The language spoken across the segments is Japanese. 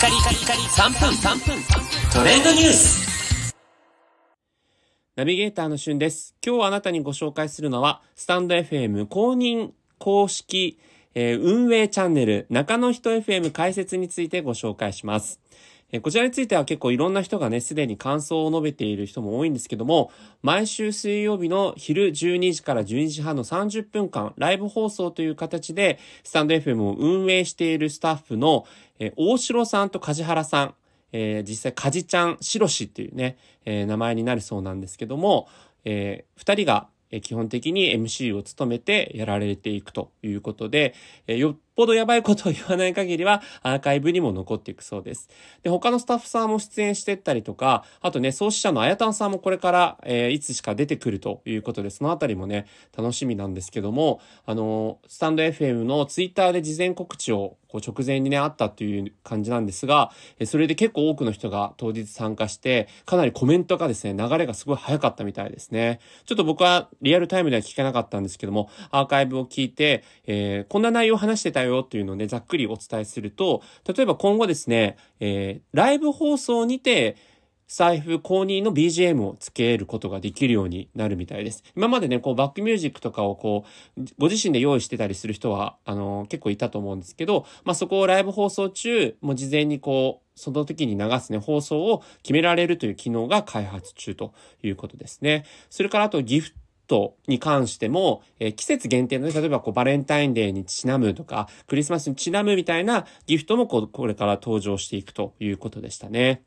カリカリカリ3分3分トレンドニュースナビゲーターのしゅんです。今日あなたにご紹介するのは、スタンド FM 公認公式、えー運営チャンネル中野人 FM 解説についてご紹介します。えこちらについては結構いろんな人がね、すでに感想を述べている人も多いんですけども、毎週水曜日の昼12時から12時半の30分間、ライブ放送という形で、スタンド FM を運営しているスタッフの、え大城さんと梶原さん、えー実際、かじちゃん、しろしっていうね、えー名前になるそうなんですけども、えー二人が、基本的に MC を務めてやられていくということで、えーよっぽどやばいことを言わない限りはアーカイブにも残っていくそうです。で、他のスタッフさんも出演してったりとか、あとね、創始者のあやたんさんもこれから、えーいつしか出てくるということで、そのあたりもね、楽しみなんですけども、あのースタンド FM のツイッターで事前告知をこう直前にね、あったっていう感じなんですが、えーそれで結構多くの人が当日参加して、かなりコメントがですね、流れがすごい早かったみたいですね。ちょっと僕はリアルタイムでは聞けなかったんですけども、アーカイブを聞いて、えーこんな内容を話してたよっていうのをね、ざっくりお伝えすると、例えば今後ですね、えーライブ放送にて、財布公認の BGM をつけることができるようになるみたいです。今までね、こうバックミュージックとかをこう、ご自身で用意してたりする人は、あの結構いたと思うんですけど、まあ、そこをライブ放送中、もう事前にこう、その時に流すね、放送を決められるという機能が開発中ということですね。それからあとギフトに関しても、えー季節限定のね、例えばこうバレンタインデーにちなむとか、クリスマスにちなむみたいなギフトもこう、これから登場していくということでしたね。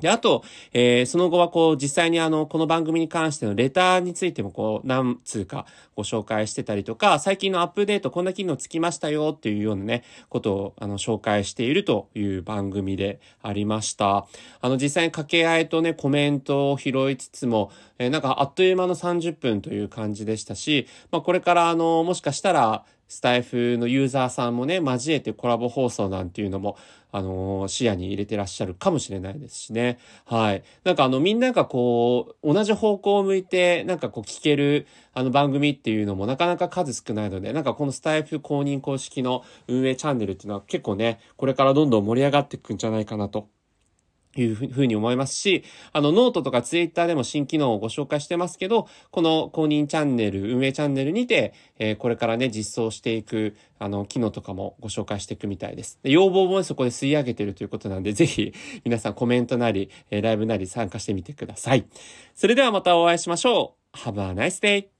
で、あと、えーその後はこう、実際にあの、この番組に関してのレターについてもこう、何通かご紹介してたりとか、最近のアップデート、こんな機能つきましたよっていうようなね、ことを、あの、紹介しているという番組でありました。あの、実際に掛け合いとね、コメントを拾いつつも、えーなんかあっという間の30分という感じでしたし、まあ、これからあの、もしかしたら、スタイフのユーザーさんもね、交えてコラボ放送なんていうのも、あのー視野に入れてらっしゃるかもしれないですしね。はい。なんかあの、みんながこう、同じ方向を向いて、なんかこう聞ける、あの番組っていうのもなかなか数少ないので、なんかこのスタエフ公認公式の運営チャンネルっていうのは結構ね、これからどんどん盛り上がっていくんじゃないかなというふうに思いますし、あの、ノートとかツイッターでも新機能をご紹介してますけど、この公認チャンネル、運営チャンネルにて、えーこれからね、実装していく、あの、機能とかもご紹介していくみたいです。で要望もそこで吸い上げてるということなんで、ぜひ、皆さんコメントなり、えーライブなり参加してみてください。それではまたお会いしましょう。Have a nice day!